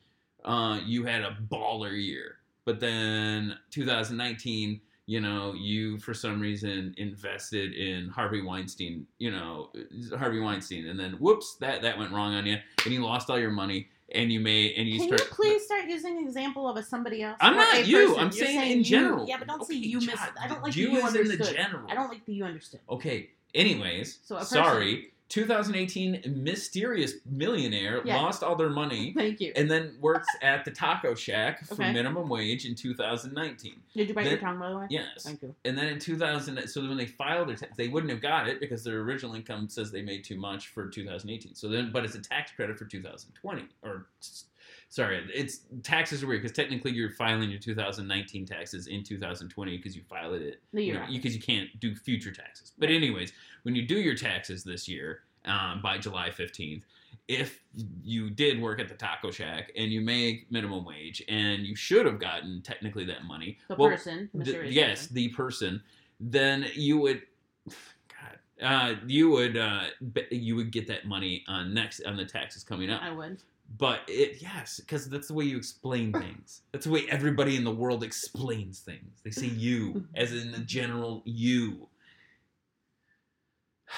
[SPEAKER 9] uh, you had a baller year, but then 2019, you know, you for some reason invested in Harvey Weinstein, you know, Harvey Weinstein, and then whoops, that that went wrong on you, and you lost all your money. and you may and you
[SPEAKER 3] Can
[SPEAKER 9] start.
[SPEAKER 3] you please start using an example of a somebody else?
[SPEAKER 9] I'm not you,
[SPEAKER 3] person?
[SPEAKER 9] I'm
[SPEAKER 3] You're
[SPEAKER 9] saying in
[SPEAKER 3] you.
[SPEAKER 9] general.
[SPEAKER 3] Yeah, but don't say you miss.
[SPEAKER 9] Chad,
[SPEAKER 3] I don't like
[SPEAKER 9] you
[SPEAKER 3] you
[SPEAKER 9] as in the general.
[SPEAKER 3] I don't like the you understood.
[SPEAKER 9] Okay. Anyways,
[SPEAKER 3] So a person-
[SPEAKER 9] sorry. 2018 mysterious millionaire
[SPEAKER 3] Yeah.
[SPEAKER 9] lost all their money
[SPEAKER 3] Thank you.
[SPEAKER 9] and then works at the taco shack for
[SPEAKER 3] Okay.
[SPEAKER 9] minimum wage in 2019.
[SPEAKER 3] Did you bite
[SPEAKER 9] Then-
[SPEAKER 3] your tongue, by the way?
[SPEAKER 9] Yes.
[SPEAKER 3] Thank you.
[SPEAKER 9] And then in 2000, so when they filed their tax, they wouldn't have got it because their original income says they made too much for 2018. So then, but it's a tax credit for 2020. Or, sorry, it's taxes are weird because technically you're filing your 2019 taxes in 2020 because you filed it
[SPEAKER 3] The
[SPEAKER 9] you know, because you can't do future taxes. But anyways, when you do your taxes this year um, by July 15th, if you did work at the taco shack and you make minimum wage and you should have gotten technically that money,
[SPEAKER 3] The
[SPEAKER 9] well,
[SPEAKER 3] person, the-
[SPEAKER 9] yes, the person, then you would. God, uh, you would uh, you would get that money on next on the taxes coming up.
[SPEAKER 3] I would.
[SPEAKER 9] But it yes, because that's the way you explain things. That's the way everybody in the world explains things. They say you, as in the general you.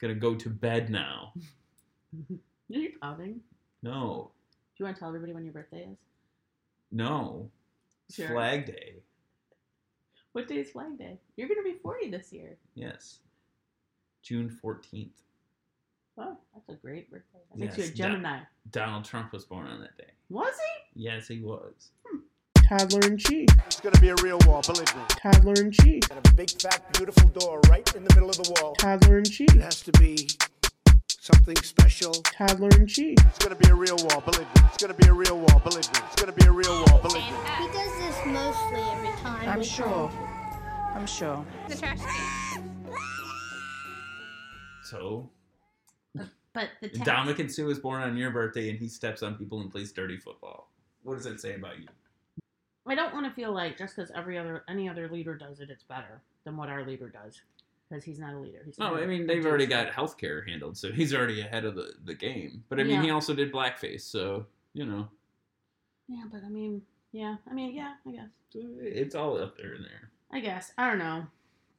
[SPEAKER 9] Gonna go to bed now.
[SPEAKER 3] Are you pouting?
[SPEAKER 9] No,
[SPEAKER 3] Do you want to tell everybody when your birthday is?
[SPEAKER 9] no. It's
[SPEAKER 3] Sure.
[SPEAKER 9] Flag Day.
[SPEAKER 3] What day is Flag Day? You're to be 40 this year.
[SPEAKER 9] Yes. June fourteenth.
[SPEAKER 3] Oh, that's a great birthday. That makes
[SPEAKER 9] Yes,
[SPEAKER 3] you a
[SPEAKER 9] Da-
[SPEAKER 3] Gemini.
[SPEAKER 9] Donald Trump was born on that day.
[SPEAKER 3] Was he?
[SPEAKER 9] Yes, he was. Hmm.
[SPEAKER 14] Toddler in chief.
[SPEAKER 15] It's gonna be a real wall, believe me.
[SPEAKER 14] Toddler in chief.
[SPEAKER 15] Got a big, fat, beautiful door right in the middle of the wall.
[SPEAKER 14] Toddler in chief.
[SPEAKER 15] It has to be something special.
[SPEAKER 14] Toddler in chief.
[SPEAKER 15] It's gonna be a real wall, believe me. It's gonna be a real wall, believe me. It's gonna be a real war, believe me.
[SPEAKER 1] He does this mostly every time.
[SPEAKER 16] I'm sure.
[SPEAKER 1] come.
[SPEAKER 16] I'm sure.
[SPEAKER 1] The trash can.
[SPEAKER 9] So
[SPEAKER 3] But the tax-
[SPEAKER 9] Ndamukong Suh was born on your birthday, and he steps on people and plays dirty football. What does that say about you?
[SPEAKER 3] I don't want to feel like just because every other any other leader does it, it's better than what our leader does. Because he's not a leader. He's
[SPEAKER 9] No, I mean they've already got healthcare handled, so he's already ahead of the, the game. But I mean,
[SPEAKER 3] Yeah.
[SPEAKER 9] he also did blackface, so you know,
[SPEAKER 3] Yeah, but I mean, yeah, I mean, yeah, I guess.
[SPEAKER 9] it's all up there in there.
[SPEAKER 3] I guess I don't know.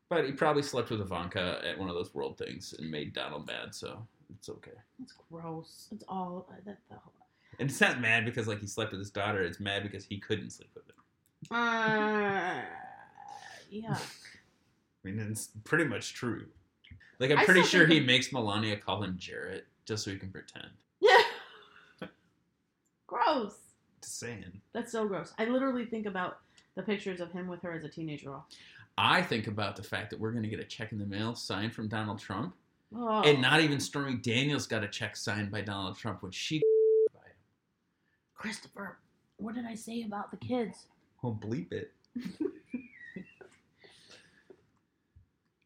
[SPEAKER 9] But he probably slept with Ivanka at one of those world things and made Donald mad, so it's okay.
[SPEAKER 3] It's gross. It's all uh, that the whole.
[SPEAKER 9] And it's not mad because like he slept with his daughter. It's mad because he couldn't sleep with her.
[SPEAKER 3] Uh, yeah.
[SPEAKER 9] I mean, it's pretty much true. Like I'm
[SPEAKER 3] I
[SPEAKER 9] pretty sure he makes Melania call him Jared just so he can pretend.
[SPEAKER 3] Yeah. gross.
[SPEAKER 9] Just saying.
[SPEAKER 3] That's so gross. I literally think about the pictures of him with her as a teenage girl.
[SPEAKER 9] I think about the fact that we're going to get a check in the mail signed from Donald Trump,
[SPEAKER 3] Oh.
[SPEAKER 9] and not even Stormy Daniels got a check signed by Donald Trump when she. By him.
[SPEAKER 3] Christopher, what did I say about the kids?
[SPEAKER 9] Oh, bleep it.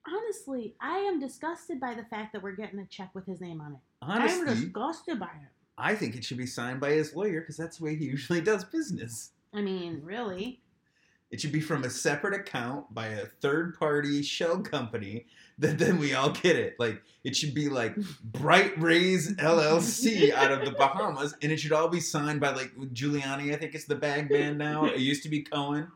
[SPEAKER 3] Honestly, I am disgusted by the fact that we're getting a check with his name on it.
[SPEAKER 9] Honestly, I'm
[SPEAKER 3] disgusted by it.
[SPEAKER 9] I think it should be signed by his lawyer because that's the way he usually does business.
[SPEAKER 3] I mean, really?
[SPEAKER 9] It should be from a separate account by a third party shell company that then we all get it. Like it should be like Bright Rays LLC out of the Bahamas, and it should all be signed by like Giuliani. I think it's the bag man now. It used to be Cohen.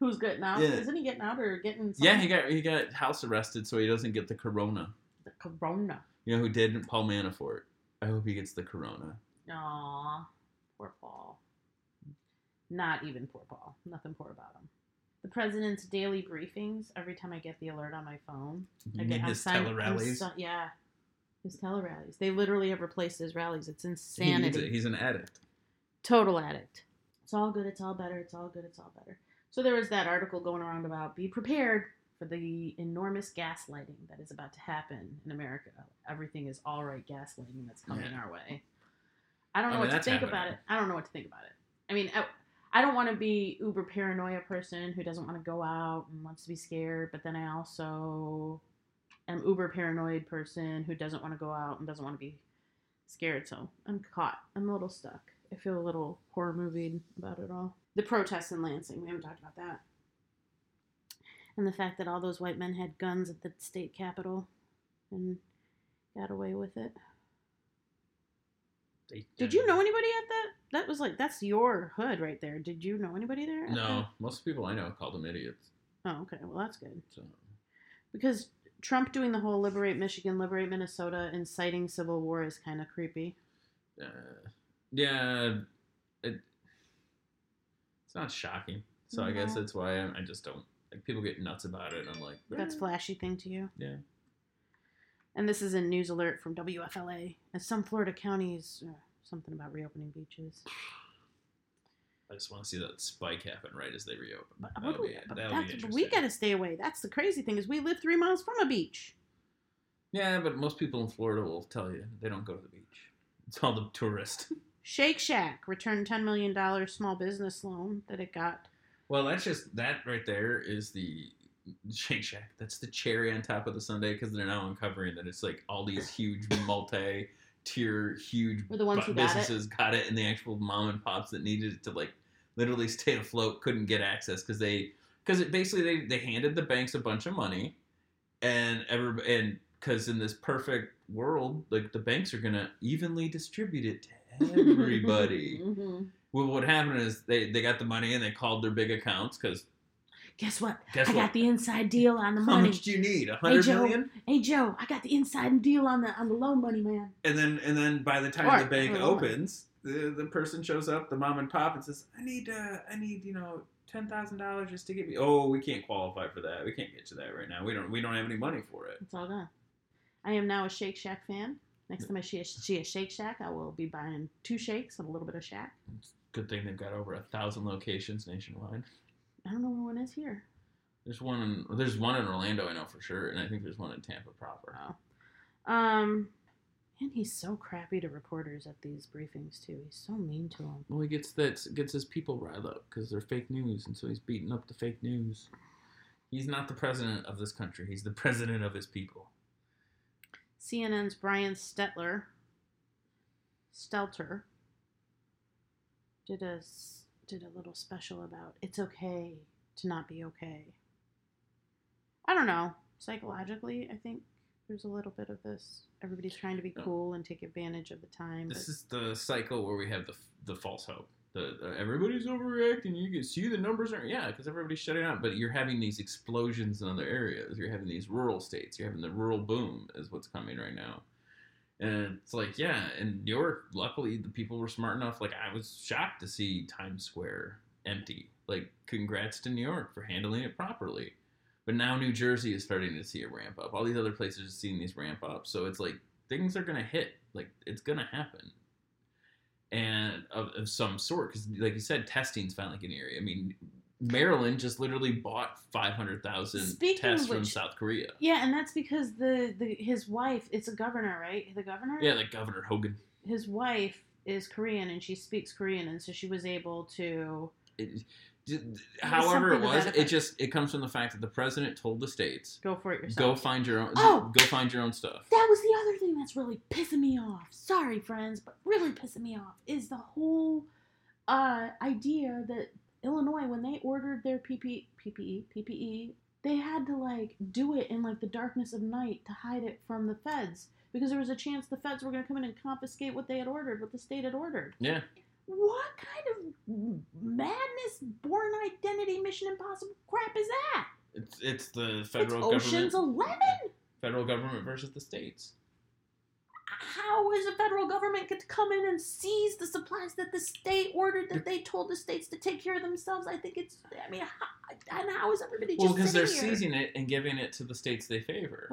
[SPEAKER 3] Who's getting out?
[SPEAKER 9] Yeah.
[SPEAKER 3] Isn't he getting out or getting?
[SPEAKER 9] Yeah, he got he got house arrested so he doesn't get the corona.
[SPEAKER 3] the corona.
[SPEAKER 9] You know who did? Paul Manafort. I hope he gets the corona.
[SPEAKER 3] Aw, poor Paul. Not even poor Paul. Nothing poor about him. The president's daily briefings. Every time I get the alert on my phone,
[SPEAKER 9] You
[SPEAKER 3] I
[SPEAKER 9] mean
[SPEAKER 3] get
[SPEAKER 9] his
[SPEAKER 3] signed-
[SPEAKER 9] tele-rallies?
[SPEAKER 3] so- yeah, his tele rallies. They literally have replaced his rallies. It's
[SPEAKER 9] He
[SPEAKER 3] insanity.
[SPEAKER 9] it. He's an addict.
[SPEAKER 3] Total addict. It's all good. It's all better. It's all good. It's all better. So there was that article going around about be prepared for the enormous gaslighting that is about to happen in America. Everything is all right gaslighting that's coming
[SPEAKER 9] Yeah.
[SPEAKER 3] our way. I don't know
[SPEAKER 9] I mean,
[SPEAKER 3] what to think
[SPEAKER 9] happening.
[SPEAKER 3] about it. I don't know what to think about it. I mean, I, I don't want to be uber paranoia person who doesn't want to go out and wants to be scared, but then I also am uber paranoid person who doesn't want to go out and doesn't want to be scared. So I'm caught. I'm a little stuck. I feel a little horror movie about it all. The protests in Lansing. We haven't talked about that. And the fact that all those white men had guns at the state capitol and got away with it. Did you know anybody at that? That was like that's your hood right there. Did you know anybody there?
[SPEAKER 9] No, most people I know called them idiots.
[SPEAKER 3] Oh, okay. Well, that's good.
[SPEAKER 9] So
[SPEAKER 3] Because Trump doing the whole liberate Michigan, liberate Minnesota, inciting civil war is kind of creepy.
[SPEAKER 9] uh, yeah, it, it's not shocking. So I guess that's why I'm, I just don't like people get nuts about it. I'm like,
[SPEAKER 3] That's
[SPEAKER 9] "Eh."
[SPEAKER 3] flashy thing to you.
[SPEAKER 9] Yeah.
[SPEAKER 3] And this is a news alert from WFLA. As some Florida counties, uh, something about reopening beaches.
[SPEAKER 9] I just want to see that spike happen right as they reopen.
[SPEAKER 3] But,
[SPEAKER 9] That'll
[SPEAKER 3] what-
[SPEAKER 9] be,
[SPEAKER 3] but
[SPEAKER 9] that'll
[SPEAKER 3] that-
[SPEAKER 9] be
[SPEAKER 3] we got to stay away. That's the crazy thing is we live three miles from a beach.
[SPEAKER 9] Yeah, but most people in Florida will tell you they don't go to the beach. It's all the tourists.
[SPEAKER 3] Shake Shack returned $10 million small business loan that it got.
[SPEAKER 9] Well, that's just that right there is the Shake Shack. That's the cherry on top of the sundae because they're now uncovering that it's like all these huge multi-tier, huge
[SPEAKER 3] We're the ones who got it.
[SPEAKER 9] businesses got it, and the actual mom and pops that needed it to like literally stay afloat couldn't get access because they because it basically they they handed the banks a bunch of money, and every and because in this perfect world, like the banks are gonna evenly distribute it to everybody.
[SPEAKER 3] Mhm.
[SPEAKER 9] Well, what happened is they, they got the money and they called their big accounts because
[SPEAKER 3] Guess what?
[SPEAKER 9] Guess
[SPEAKER 3] I
[SPEAKER 9] what?
[SPEAKER 3] got the inside deal on the money.
[SPEAKER 9] how much do you need? A
[SPEAKER 3] hey
[SPEAKER 9] hundred
[SPEAKER 3] Joe,
[SPEAKER 9] million?
[SPEAKER 3] hey Joe, I got the inside deal on the on the loan money, man.
[SPEAKER 9] And then and then by the time
[SPEAKER 3] Or-
[SPEAKER 9] the bank opens, the the person shows up, the mom and pop, and says, "I need uh I need you know ten thousand dollars just to get me." Oh, we can't qualify for that. We can't get to that right now. We don't we don't have any money for it.
[SPEAKER 3] It's all gone. I am now a Shake Shack fan. Next time I see a, see a Shake Shack, I will be buying two shakes and a little bit of Shack.
[SPEAKER 9] Good thing they've got over a thousand locations nationwide.
[SPEAKER 3] I don't know where one is here.
[SPEAKER 9] There's one in there's one in Orlando, I know for sure, and I think there's one in Tampa proper. Oh.
[SPEAKER 3] Um, and he's so crappy to reporters at these briefings too. He's so mean to them.
[SPEAKER 9] Well, he gets that gets his people riled up because they're fake news, and so he's beating up the fake news. He's not the president of this country. He's the president of his people.
[SPEAKER 3] CNN's Brian Stetler, Stelter, did a did a little special about it's okay to not be okay. I don't know. Psychologically, I think there's a little bit of this. Everybody's trying to be cool and take advantage of the time.
[SPEAKER 9] This is the cycle where we have the the false hope. The, the everybody's overreacting. You can see the numbers are yeah, because everybody's shutting out. But you're having these explosions in other areas. You're having these rural states. You're having the rural boom is what's coming right now. And it's like yeah, in New York, luckily the people were smart enough. Like I was shocked to see Times Square empty. Like congrats to New York for handling it properly. But now New Jersey is starting to see a ramp up. All these other places are seeing these ramp up. So it's like things are gonna hit. Like it's gonna happen and of, of some sort because like you said testing's finally getting area i mean maryland just literally bought 500000
[SPEAKER 3] Speaking
[SPEAKER 9] tests
[SPEAKER 3] of
[SPEAKER 9] from south korea
[SPEAKER 3] yeah, and that's because the, the his wife. It's a governor, right? The governor.
[SPEAKER 9] yeah like governor hogan
[SPEAKER 3] his wife is Korean and she speaks Korean, and so she was able to.
[SPEAKER 9] it, d- d-
[SPEAKER 3] was
[SPEAKER 9] however it was it just it comes from the fact that the president told the states
[SPEAKER 3] Go for it yourself.
[SPEAKER 9] go find your own
[SPEAKER 3] Oh!
[SPEAKER 9] go find your own stuff
[SPEAKER 3] That was the other thing that's really pissing me off. Sorry, friends, but really pissing me off is the whole uh, idea that Illinois, when they ordered their PP, PPE, PPE, they had to like do it in like the darkness of night to hide it from the feds because there was a chance the feds were going to come in and confiscate what they had ordered, what the state had ordered.
[SPEAKER 9] yeah
[SPEAKER 3] What kind of madness, Bourne identity, Mission Impossible crap is that?
[SPEAKER 9] it's it's the federal
[SPEAKER 3] it's Ocean's
[SPEAKER 9] government
[SPEAKER 3] Eleven.
[SPEAKER 9] federal government versus the states
[SPEAKER 3] how is the federal government get to come in and seize the supplies that the state ordered that they told the states to take care of themselves? I think it's. I mean, how, and how is everybody just
[SPEAKER 9] well because they're
[SPEAKER 3] here?
[SPEAKER 9] seizing it and giving it to the states they favor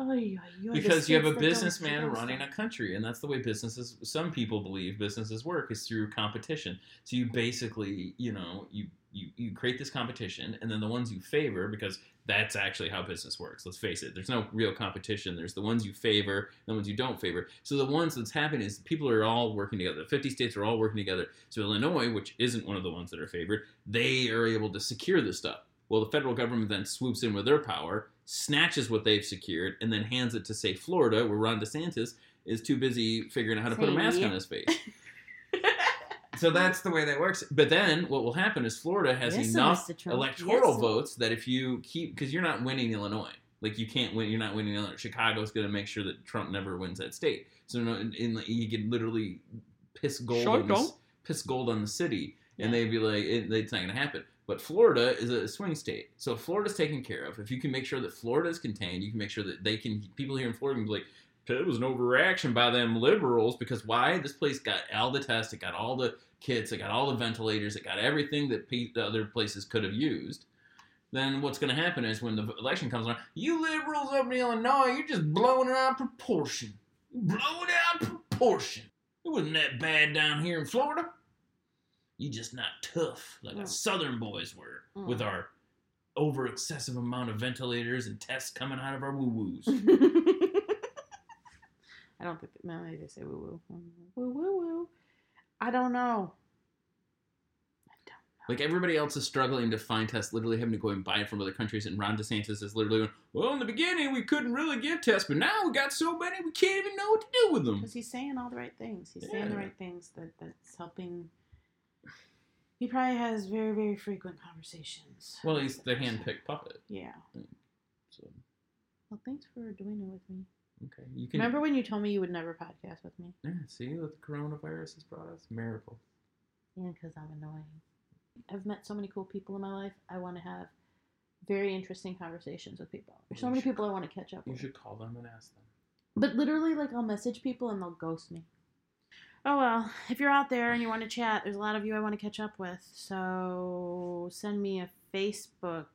[SPEAKER 9] because you have a
[SPEAKER 3] states that don't
[SPEAKER 9] businessman running a country and that's the way businesses some people believe businesses work is through competition so you basically you know you you, you create this competition and then the ones you favor because that's actually how business works let's face it there's no real competition there's the ones you favor the ones you don't favor. So the ones that's happening is people are all working together 50 states are all working together. So illinois which isn't one of the ones that are favored they are able to secure this stuff. Well, the federal government then swoops in with their power, snatches what they've secured, and then hands it to, say, Florida, where Ron DeSantis is too busy figuring out how to put a mask on his face. so that's the way that works. But then what will happen is Florida has
[SPEAKER 3] Yes,
[SPEAKER 9] enough electoral
[SPEAKER 3] Yes.
[SPEAKER 9] votes that if you keep, because you're not winning Illinois. Like you can't win. You're not winning Illinois. Chicago's going to make sure that Trump never wins that state. So in, in, you could literally piss gold on
[SPEAKER 3] Chicago.
[SPEAKER 9] piss gold on the city, and they'd be like, it, it's not going to happen. But Florida is a swing state, so if Florida's taken care of. If you can make sure that Florida is contained, you can make sure that they can. People here in Florida can be like, it was an overreaction by them liberals because why? This place got all the tests, it got all the kits, it got all the ventilators, it got everything that pe- the other places could have used. Then what's going to happen is when the election comes around, you liberals up in Illinois, you're just blowing it out of proportion. Blowing it out of proportion. It wasn't that bad down here in Florida. You just not tough like
[SPEAKER 3] Mm.
[SPEAKER 9] us Southern boys were
[SPEAKER 3] Mm.
[SPEAKER 9] with our over excessive amount of ventilators and tests coming out of our woo woos.
[SPEAKER 3] I don't think no, they say woo woo. Woo woo woo. I don't know. I don't know.
[SPEAKER 9] Like everybody else is struggling to find tests, literally having to go and buy it from other countries, and Ron DeSantis is literally going, "Well, in the beginning we couldn't really get tests, but now we got so many we can't even know what to do with them."
[SPEAKER 3] Because he's saying all the right things. He's saying the
[SPEAKER 9] Yeah.
[SPEAKER 3] right things that that's helping. He probably has very very frequent conversations.
[SPEAKER 9] Well, he's the hand-picked puppet.
[SPEAKER 3] Yeah.
[SPEAKER 9] So
[SPEAKER 3] Well, thanks for doing it with me.
[SPEAKER 9] Okay, you can
[SPEAKER 3] Remember when you told me you would never podcast with me?
[SPEAKER 9] Yeah, see what the coronavirus has brought us? Miracle.
[SPEAKER 3] Yeah, because I'm annoying. I've met so many cool people in my life. I want to have very interesting conversations with people. There's so
[SPEAKER 9] You
[SPEAKER 3] many
[SPEAKER 9] should-
[SPEAKER 3] people I want to catch up
[SPEAKER 9] You
[SPEAKER 3] with.
[SPEAKER 9] You should call them and ask them.
[SPEAKER 3] But literally, like, I'll message people and they'll ghost me. Oh well, if you're out there and you want to chat, there's a lot of you I want to catch up with. So send me a Facebook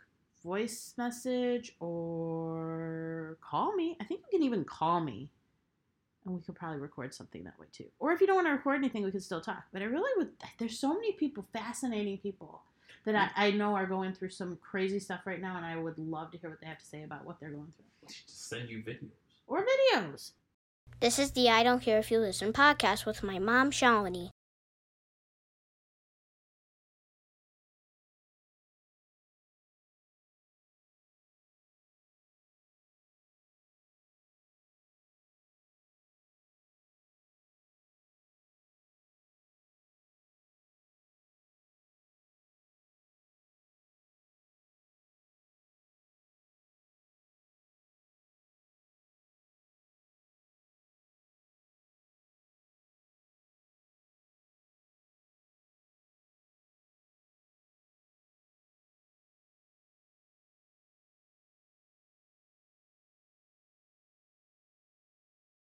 [SPEAKER 3] voice message or call me. I think you can even call me. And we could probably record something that way too. Or if you don't want to record anything, we could still talk. But I really would, there's so many people, fascinating people, that I, I know are going through some crazy stuff right now. And I would love to hear what they have to say about what they're going through.
[SPEAKER 9] Just send you videos.
[SPEAKER 3] Or videos.
[SPEAKER 1] This is the I Don't Care If You Listen podcast with my mom, Shalini.